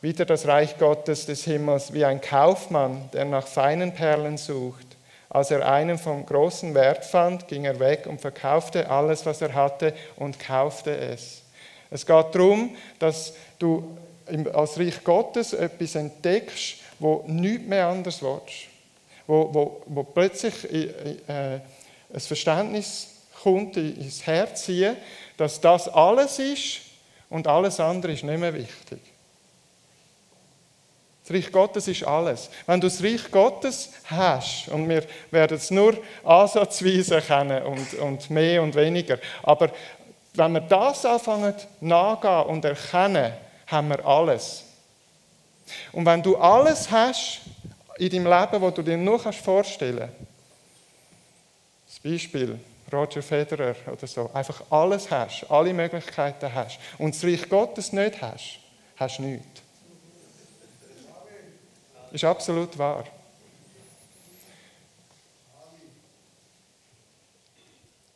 S2: wieder das Reich Gottes des Himmels wie ein Kaufmann, der nach feinen Perlen sucht. Als er einen von großem Wert fand, ging er weg und verkaufte alles, was er hatte und kaufte es. Es geht darum, dass du als Reich Gottes etwas entdeckst, wo nichts mehr anders willst. Wo, wo, wo plötzlich äh, ein Verständnis kommt ins Herz hier, dass das alles ist und alles andere ist nicht mehr wichtig. Das Reich Gottes ist alles. Wenn du das Reich Gottes hast, und wir werden es nur ansatzweise kennen und, und mehr und weniger, aber wenn wir das anfangen nachgehen und erkennen, haben wir alles. Und wenn du alles hast in deinem Leben, was du dir nur vorstellen kannst, Beispiel Roger Federer oder so, einfach alles hast, alle Möglichkeiten hast und das Reich Gottes nicht hast, hast du nichts. Das ist absolut wahr.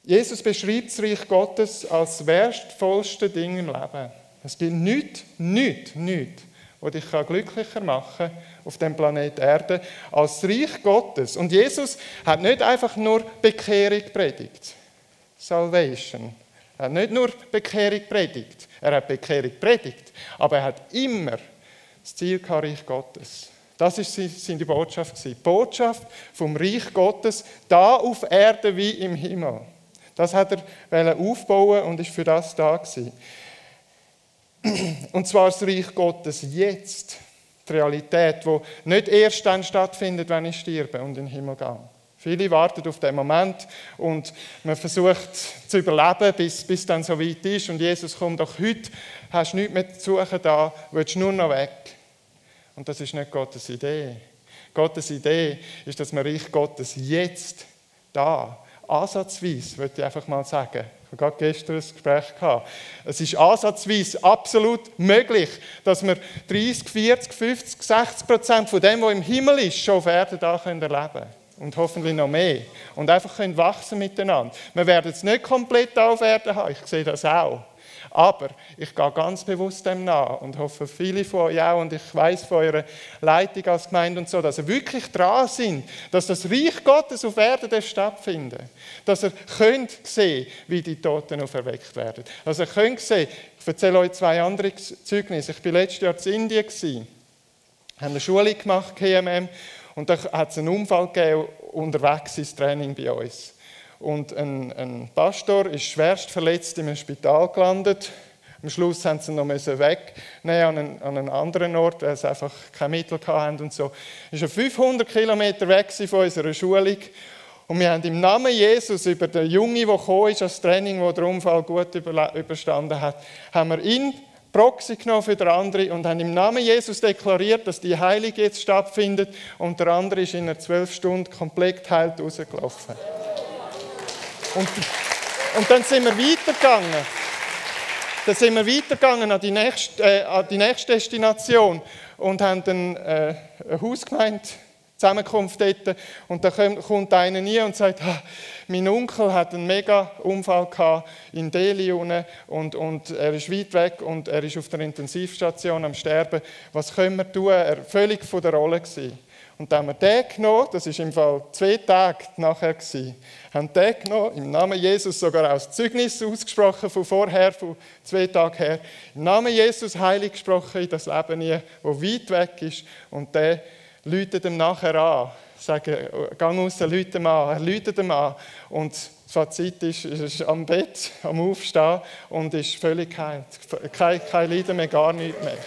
S2: Jesus beschreibt das Reich Gottes als wertvollste Ding im Leben. Es gibt nichts, nichts, nichts, was dich glücklicher machen kann auf dem Planet Erde als das Reich Gottes. Und Jesus hat nicht einfach nur Bekehrung predigt. Salvation. Er hat nicht nur Bekehrung predigt. Er hat Bekehrung predigt. Aber er hat immer das Ziel gehabt, Reich Gottes. Das ist seine Botschaft. Die Botschaft vom Reich Gottes, da auf Erde wie im Himmel. Das hat er aufbauen und ist für das da gewesen. Und zwar das Reich Gottes jetzt. Die Realität, wo nicht erst dann stattfindet, wenn ich sterbe und in den Himmel gehe. Viele warten auf den Moment und man versucht zu überleben, bis, bis dann so weit ist. Und Jesus kommt doch heute, hast nichts mehr zu suchen da, willst nur noch weg. Und das ist nicht Gottes Idee. Gottes Idee ist, dass man Reich Gottes jetzt da ansatzweise, würde ich einfach mal sagen, ich habe gerade gestern ein Gespräch gehabt. Es ist ansatzweise absolut möglich, dass wir 30, 40, 50, 60 Prozent von dem, was im Himmel ist, schon auf Erden da erleben können. Und hoffentlich noch mehr. Und einfach können wachsen miteinander. Wir werden es nicht komplett auf Erden haben, ich sehe das auch. Aber ich gehe ganz bewusst dem nach und hoffe, viele von euch auch und ich weiß von eurer Leitung als Gemeinde und so, dass ihr wirklich dran sind, dass das Reich Gottes auf Erden stattfindet. Dass ihr könnt sehen, wie die Toten auferweckt werden. Dass ihr könnt sehen, ich erzähle euch zwei andere Zeugnisse. Ich war letztes Jahr in Indien, gewesen, habe eine Schule gemacht, KMM, und da hat es einen Unfall gegeben unterwegs ins Training bei uns. Und ein, ein Pastor ist schwerst verletzt im Spital gelandet. Am Schluss haben sie ihn noch wegnehmen an einen, an einen anderen Ort, weil sie einfach keine Mittel hatten und so. Er war 500 Kilometer weg von unserer Schulung. Und wir haben im Namen Jesus über den Jungen, der gekommen ist, als Training, der den Unfall gut überstanden hat, haben wir ihn Proxy genommen für den anderen und haben im Namen Jesus deklariert, dass die Heilung jetzt stattfindet und der andere ist in einer zwölf Stunden komplett heilt rausgelaufen. Und, und dann sind wir weitergegangen. Dann sind wir weitergegangen an die nächste, äh, an die nächste Destination und haben dann äh, eine Hausgemeinde Zusammenkunft dort. Und da kommt einer nie und sagt, mein Onkel hat einen mega Unfall in Delhi und, und er ist weit weg und er ist auf der Intensivstation am Sterben. Was können wir tun? Er war völlig von der Rolle. Gewesen. Und dann haben wir den genommen, das war im Fall zwei Tage nachher, haben den genommen, im Namen Jesus sogar aus Zeugnis ausgesprochen von vorher, von zwei Tagen her. Im Namen Jesus heilig gesprochen in das Leben, das weit weg ist. Und der läutet ihm nachher an, sagen, gang raus, läutet ihm an. Er läutet ihm an. Und das Fazit ist, er ist am Bett, am Aufstehen und ist völlig geheilt. Kein, kein Leiden mehr, gar nichts mehr.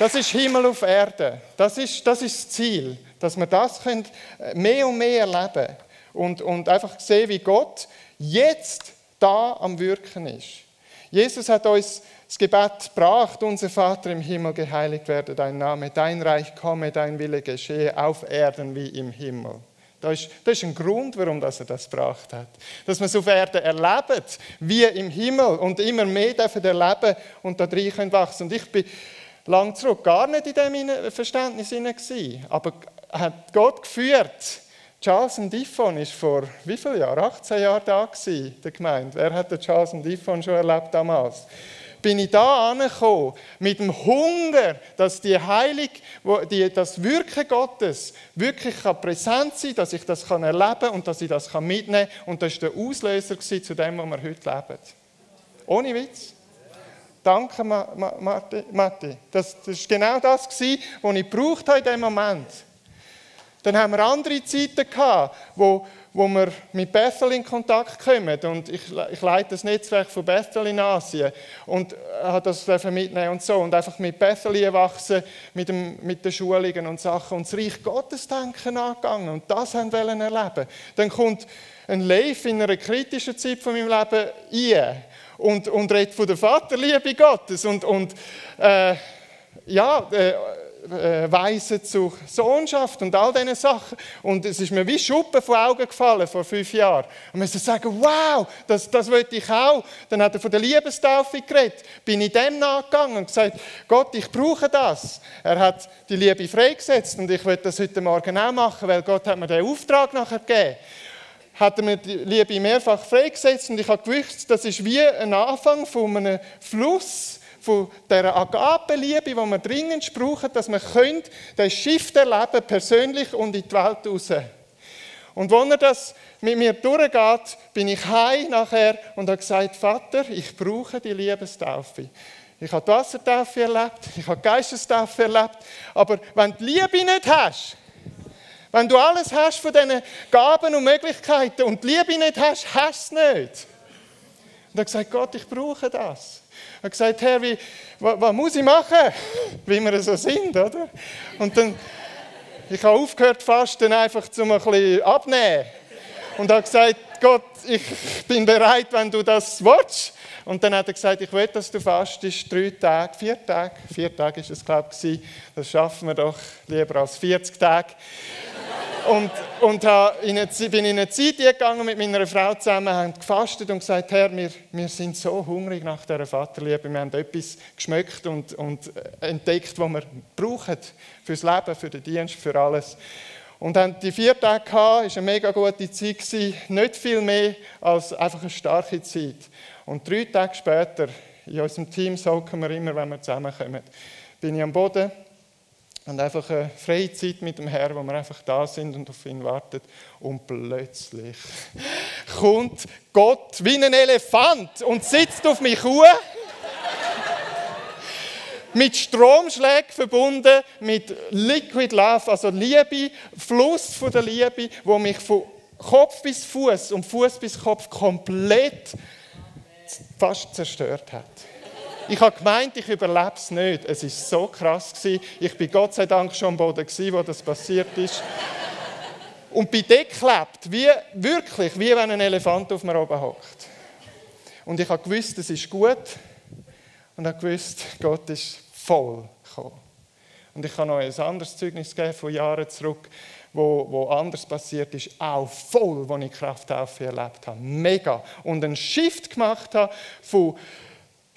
S2: Das ist Himmel auf Erde. Das ist das, ist das Ziel, dass wir das können äh, mehr und mehr erleben und, und einfach sehen, wie Gott jetzt da am Wirken ist. Jesus hat uns das Gebet gebracht, unser Vater im Himmel, geheiligt werde dein Name, dein Reich komme, dein Wille geschehe auf Erden wie im Himmel. Das ist, das ist ein Grund, warum er das gebracht hat. Dass wir es auf Erden erleben, wie im Himmel und immer mehr dürfen erleben und da drin wachsen. Und ich bin lang zurück gar nicht in diesem Verständnis gewesen. Aber hat Gott geführt. Charles und Diffon ist vor wie vielen Jahren? 18 Jahren da gewesen, der Gemeinde. Wer hat den Charles und Diffon schon erlebt damals? Bin ich da angekommen mit dem Hunger, dass die Heilig, die, das Wirken Gottes wirklich präsent sein kann, dass ich das erleben kann und dass ich das mitnehmen kann. Und das war der Auslöser zu dem, was wir heute leben. Ohne Witz. Danke, Matti. Das war genau das, was ich gebraucht habe in diesem Moment. Dann haben wir andere Zeiten gehabt, wo, wo wir mit Bethel in Kontakt kommen. Und ich, ich leite das Netzwerk von Bethel in Asien und habe das mitnehmen und so. Und einfach mit Bethel wachsen, mit, dem, mit den Schulungen und Sachen. Und das Reich Gottes denken angegangen. Und das haben wir erleben. Dann kommt ein Leif in einer kritischen Zeit von meinem Leben ein und, und redet von der Vaterliebe Gottes. Und, und äh, ja, äh, äh, Weisen zur Sohnschaft und all diese Sachen. Und es ist mir wie Schuppen von Augen gefallen vor fünf Jahren. Und man muss sagen, wow, das, das wollte ich auch. Dann hat er von der Liebestaufe geredet. Bin ich dem nachgegangen und gesagt, Gott, ich brauche das. Er hat die Liebe freigesetzt und ich will das heute Morgen auch machen, weil Gott hat mir den Auftrag nachher gegeben hat er mir die Liebe mehrfach freigesetzt und ich habe gewusst, das ist wie ein Anfang von einem Fluss, von dieser Agape-Liebe, die wir dringend brauchen, dass wir das Schiff erleben persönlich und in die Welt raus. Und wenn er das mit mir durchgeht, bin ich heim nachher und habe gesagt, Vater, ich brauche die Liebestaufe. Ich habe die Wassertaufe erlebt, ich habe die Geistestaufe erlebt, aber wenn du die Liebe nicht hast, wenn du alles hast von diesen Gaben und Möglichkeiten und die Liebe nicht hast, hast du es nicht. Und er hat gesagt, Gott, ich brauche das. Er hat gesagt, Herr, wie, was, was muss ich machen? Wie wir so sind, oder? Und dann, ich habe aufgehört fasten, einfach zum ein bisschen abnehmen. Und habe gesagt, Gott, ich bin bereit, wenn du das willst. Und dann hat er gesagt, ich will, dass du fastest, drei Tage, vier Tage, vier Tage ist es, glaube ich, das schaffen wir doch lieber als 40 Tage. Und, und bin in eine Zeit gegangen mit meiner Frau zusammen, haben gefastet und gesagt, Herr, wir, wir sind so hungrig nach dieser Vaterliebe. Wir haben etwas geschmeckt und, und entdeckt, was wir brauchen fürs Leben, für den Dienst, für alles. Und haben die vier Tage gehabt, war eine mega gute Zeit, nicht viel mehr als einfach eine starke Zeit. Und drei Tage später, in unserem Team saugen wir immer, wenn wir zusammenkommen, bin ich am Boden und einfach eine freie Zeit mit dem Herrn, wo wir einfach da sind und auf ihn warten. Und plötzlich kommt Gott wie ein Elefant und sitzt auf mich hoch. mit Stromschlägen verbunden, mit Liquid Love, also Liebe, Fluss von der Liebe, wo mich von Kopf bis Fuß und Fuß bis Kopf komplett fast zerstört hat. Ich habe gemeint, ich überlebe es nicht. Es war so krass. Ich bin Gott sei Dank schon am Boden, wo das passiert ist. Und bei dir klebt, wie, wirklich, wie wenn ein Elefant auf mir oben hockt. Und ich habe gewusst, es ist gut. Und habe gewusst, Gott ist voll gekommen. Und ich kann noch ein anderes Zeugnis geben von Jahren zurück, wo, wo anders passiert ist, auch voll, wo ich Kraft erlebt habe. Mega. Und einen Shift gemacht habe von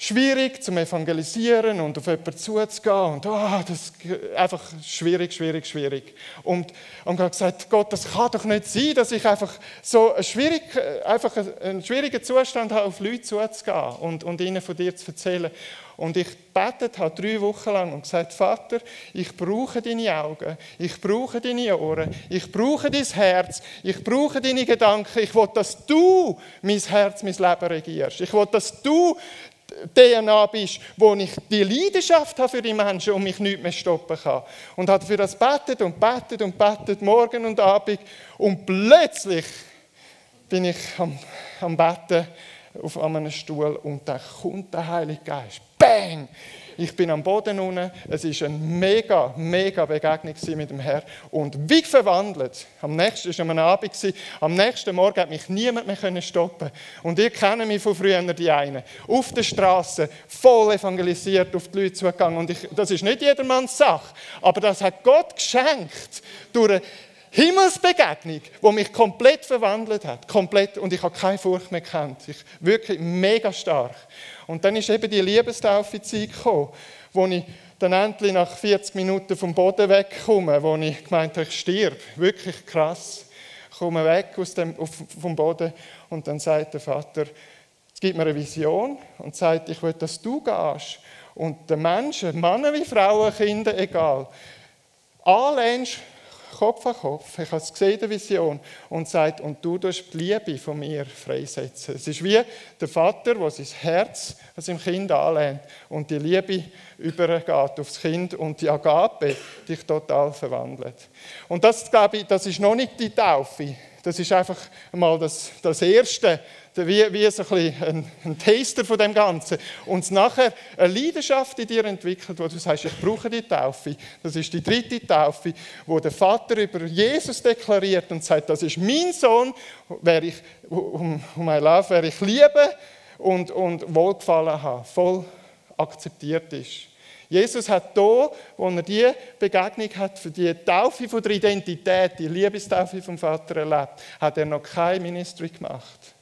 S2: schwierig zum Evangelisieren und auf jemanden zuzugehen. Und oh, das ist einfach schwierig, schwierig, schwierig. Und, und ich gesagt, Gott, das kann doch nicht sein, dass ich einfach so einen, schwierig, einfach einen schwierigen Zustand habe, auf Leute zuzugehen und, und ihnen von dir zu erzählen. Und ich betet habe drei Wochen lang und gesagt, Vater, ich brauche deine Augen, ich brauche deine Ohren, ich brauche dein Herz, ich brauche deine Gedanken. Ich will, dass du mein Herz, mein Leben regierst. Ich will, dass du DNA bist, wo ich die Leidenschaft habe für die Menschen und mich nicht mehr stoppen kann. Und hat für das betet und betet und betet, morgen und Abend. Und plötzlich bin ich am, am Betten auf einem Stuhl und da kommt der Heilige Geist. Bang! Ich bin am Boden unten. Es war eine mega, mega Begegnung mit dem Herrn. Und wie verwandelt. Am nächsten, am Abend, am nächsten Morgen hat mich niemand mehr stoppen Und ihr kennt mich von früher, die einen. Auf der Straße, voll evangelisiert, auf die Leute zugegangen. Und ich, das ist nicht jedermanns Sache. Aber das hat Gott geschenkt. Durch Himmelsbegegnung, die mich komplett verwandelt hat. Komplett. Und ich habe keine Furcht mehr gekannt. Ich, wirklich mega stark. Und dann ist eben die Liebestaufe-Zeit gekommen, wo ich dann endlich nach 40 Minuten vom Boden wegkomme, wo ich gemeint habe, ich stirb. Wirklich krass. Ich komme weg aus dem, vom Boden und dann sagt der Vater, es gibt mir eine Vision und sagt, ich will, dass du gehst und den Menschen, Männer wie Frauen, Kinder, egal, anlehnst Kopf an Kopf. Ich habe es gesehen, die Vision. Und sagt, und du darfst die Liebe von mir freisetzen. Es ist wie der Vater, der sein Herz an seinem Kind anlehnt und die Liebe übergeht aufs Kind und die Agape dich total verwandelt. Und das, glaube ich, das ist noch nicht die Taufe. Das ist einfach mal das, das Erste, wie, wie so ein, ein, ein Taster von dem Ganzen. Und nachher eine Leidenschaft in dir entwickelt, wo du sagst, ich brauche die Taufe. Das ist die dritte Taufe, wo der Vater über Jesus deklariert und sagt, das ist mein Sohn, wer ich, um, um I love, wer ich liebe und, und Wohlgefallen habe, voll akzeptiert ist. Jesus hat da, wo er die Begegnung hat, für die Taufe von der Identität, die Liebestaufe vom Vater erlebt, hat er noch kein Ministry gemacht.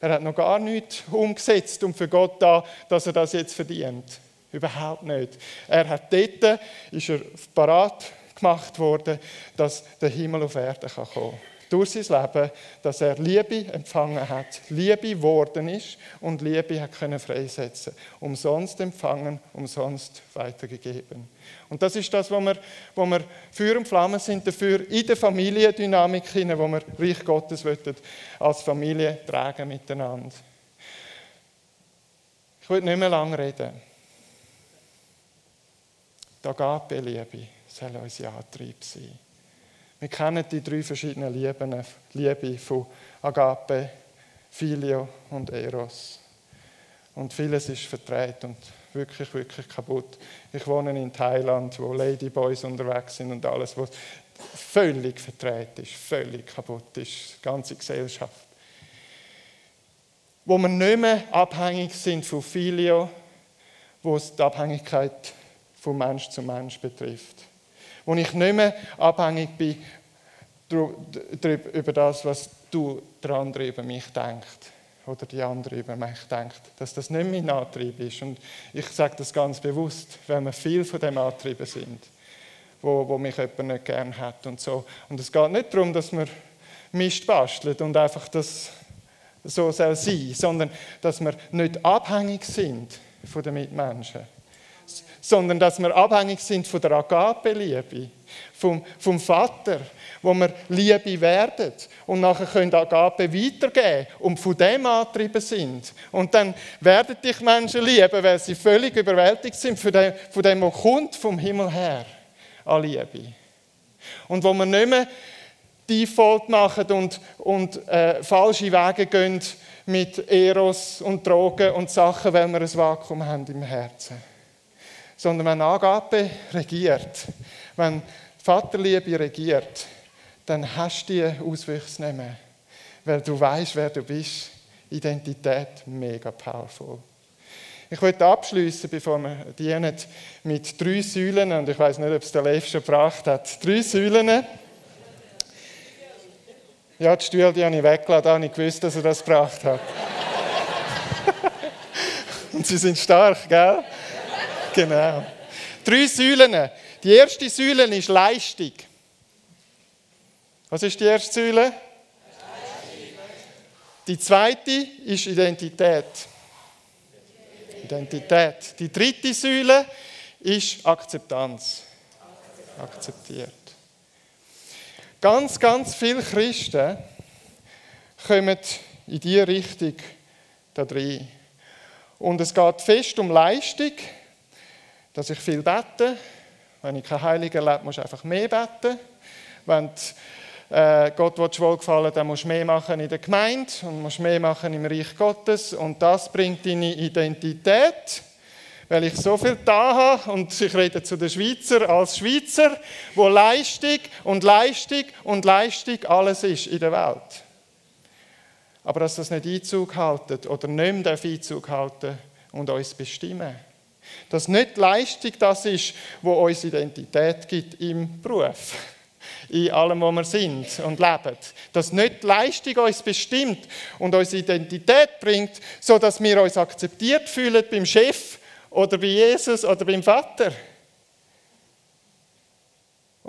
S2: Er hat noch gar nichts umgesetzt und für Gott da, dass er das jetzt verdient. Überhaupt nicht. Er hat dort, ist er parat gemacht worden, dass der Himmel auf Erde kommen kann durch sein Leben, dass er Liebe empfangen hat, Liebe geworden ist und Liebe hat können freisetzen. Umsonst empfangen, umsonst weitergegeben. Und das ist das, wo wir, wo wir für und Flammen sind dafür in der Familiendynamik hinein, wo wir Reich Gottes als Familie tragen miteinander. Ich will nicht mehr lange reden. Die Agape-Liebe soll unser Antrieb sein. Wir kennen die drei verschiedenen Lieben, Liebe von Agape, Filio und Eros. Und vieles ist verdreht und wirklich, wirklich kaputt. Ich wohne in Thailand, wo Ladyboys unterwegs sind und alles, was völlig verdreht ist, völlig kaputt ist, die ganze Gesellschaft. Wo wir nicht mehr abhängig sind von Filio, wo es die Abhängigkeit von Mensch zu Mensch betrifft wo ich nicht mehr abhängig bin über das, was du, der andere über mich denkt oder die andere über mich denkt, dass das nicht mein Antrieb ist. Und ich sage das ganz bewusst, weil wir viel von dem Antrieben sind, wo, wo mich jemand nicht gern hat und so. Und es geht nicht darum, dass wir Mist basteln und einfach das so soll sein, sondern dass wir nicht abhängig sind von den Mitmenschen sondern dass wir abhängig sind von der Agape-Liebe, vom, vom Vater, wo wir Liebe werden und nachher können Agape weitergeben und von dem angetrieben sind. Und dann werden dich Menschen lieben, weil sie völlig überwältigt sind von dem, von dem was kommt vom Himmel her an Liebe. Und wo wir nicht mehr Default machen und, und äh, falsche Wege gehen mit Eros und Drogen und Sachen, weil wir ein Vakuum haben im Herzen sondern wenn Agape regiert, wenn Vaterliebe regiert, dann hast du die Auswüchse nicht mehr, weil du weißt, wer du bist. Identität mega powerful. Ich möchte abschließen, bevor wir dienen, mit drei Säulen und ich weiß nicht, ob es der Leif schon gebracht hat. Drei Säulen. Ja, die Stühle die habe ich weggelassen, da habe ich gewusst, dass er das gebracht hat. und sie sind stark, gell? Genau. Drei Säulen. Die erste Säule ist Leistung. Was ist die erste Säule? Die zweite ist Identität. Identität. Die dritte Säule ist Akzeptanz. Akzeptiert. Ganz, ganz viele Christen kommen in diese Richtung da drin. Und es geht fest um Leistung dass ich viel bete. Wenn ich kein Heiliger erlebe, muss ich einfach mehr beten. Wenn äh, Gott wohlgefallen dann musst du mehr machen in der Gemeinde und musst mehr machen im Reich Gottes. Und das bringt deine Identität, weil ich so viel da habe. Und ich rede zu den Schweizer als Schweizer, wo Leistung und Leistung und Leistung alles ist in der Welt. Aber dass das nicht Einzug haltet oder nicht mehr Einzug halten und uns bestimmen. Dass nicht Leistung das ist, wo uns Identität gibt im Beruf, in allem, wo wir sind und leben. Dass nicht Leistung uns bestimmt und uns Identität bringt, so dass wir uns akzeptiert fühlen beim Chef oder bei Jesus oder beim Vater.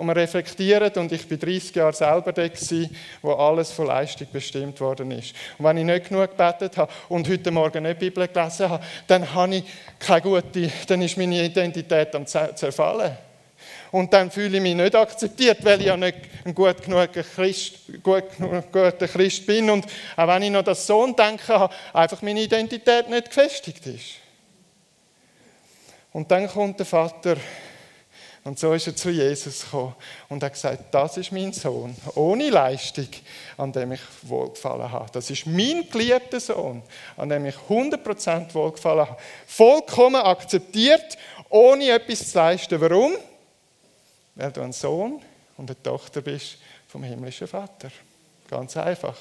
S2: Und wir reflektieren, und ich war 30 Jahre selber da, wo alles von Leistung bestimmt worden ist. Und wenn ich nicht genug gebetet habe und heute Morgen nicht Bibel gelesen habe, dann habe ich keine gute, dann ist meine Identität am zerfallen. Und dann fühle ich mich nicht akzeptiert, weil ich ja nicht ein gut genug Christ, gut, guter Christ bin. Und auch wenn ich noch das Sohn denke, habe, einfach meine Identität nicht gefestigt ist. Und dann kommt der Vater und so ist er zu Jesus gekommen und hat gesagt, das ist mein Sohn, ohne Leistung, an dem ich wohlgefallen habe. Das ist mein geliebter Sohn, an dem ich 100% wohlgefallen habe. Vollkommen akzeptiert, ohne etwas zu leisten. Warum? Weil du ein Sohn und eine Tochter bist vom himmlischen Vater. Ganz einfach.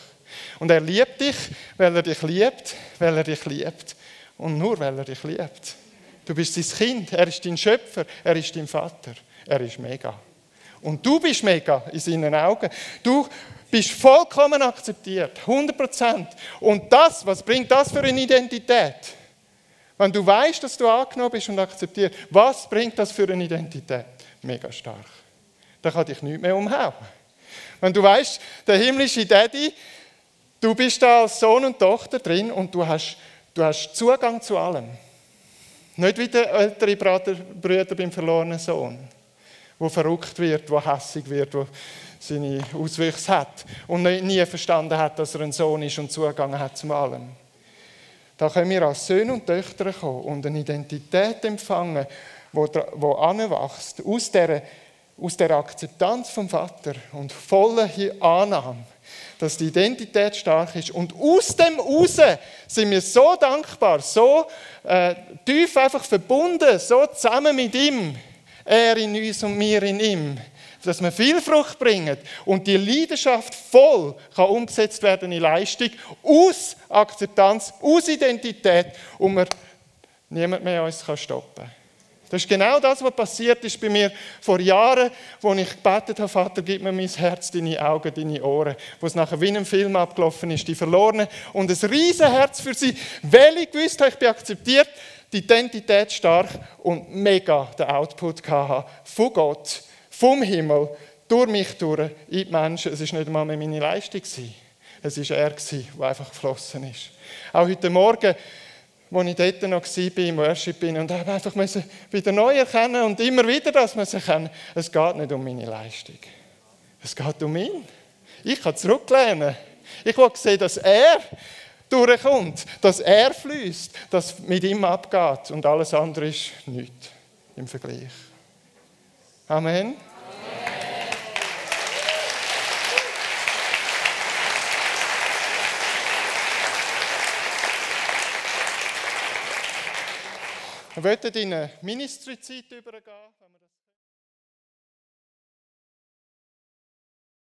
S2: Und er liebt dich, weil er dich liebt, weil er dich liebt und nur weil er dich liebt. Du bist sein Kind, er ist dein Schöpfer, er ist dein Vater. Er ist mega. Und du bist mega in seinen Augen. Du bist vollkommen akzeptiert, 100 Prozent. Und das, was bringt das für eine Identität? Wenn du weißt, dass du angenommen bist und akzeptiert, was bringt das für eine Identität? Mega stark. Da kann dich nichts mehr umhauen. Wenn du weißt, der himmlische Daddy, du bist da als Sohn und Tochter drin und du hast, du hast Zugang zu allem. Nicht wie der ältere Brüder beim verlorenen Sohn, wo verrückt wird, wo hässig wird, wo seine Auswüchse hat und nie verstanden hat, dass er ein Sohn ist und Zugang hat zu allem. Da können wir als Söhne und Töchter kommen und eine Identität empfangen, die anwächst aus dieser, aus der Akzeptanz vom Vater und voller Annahme, dass die Identität stark ist. Und aus dem raus sind wir so dankbar, so äh, tief einfach verbunden, so zusammen mit ihm. Er in uns und wir in ihm dass wir viel Frucht bringen und die Leidenschaft voll kann umgesetzt werden in Leistung, aus Akzeptanz, aus Identität und wir niemand mehr uns kann stoppen Das ist genau das, was passiert ist bei mir vor Jahren, wo ich gebetet habe, Vater, gib mir mein Herz, deine Augen, deine Ohren, wo es nachher wie in einem Film abgelaufen ist, die Verlorenen und ein riesen Herz für sie, weil ich gewusst habe, ich bin akzeptiert, die Identität stark und mega den Output hatte von Gott vom Himmel, durch mich durch, in die Menschen. Es war nicht einmal meine Leistung. Es war er, der einfach geflossen ist. Auch heute Morgen, als ich dort noch war, im Worship bin, und habe einfach wieder neu erkennen und immer wieder das müssen erkennen, es geht nicht um meine Leistung. Es geht um ihn. Ich kann zurücklehnen. Ich will sehen, dass er durchkommt, dass er fließt, dass mit ihm abgeht und alles andere ist nichts im Vergleich. Amen. Wir werden in eine Ministry-Zeit übergehen.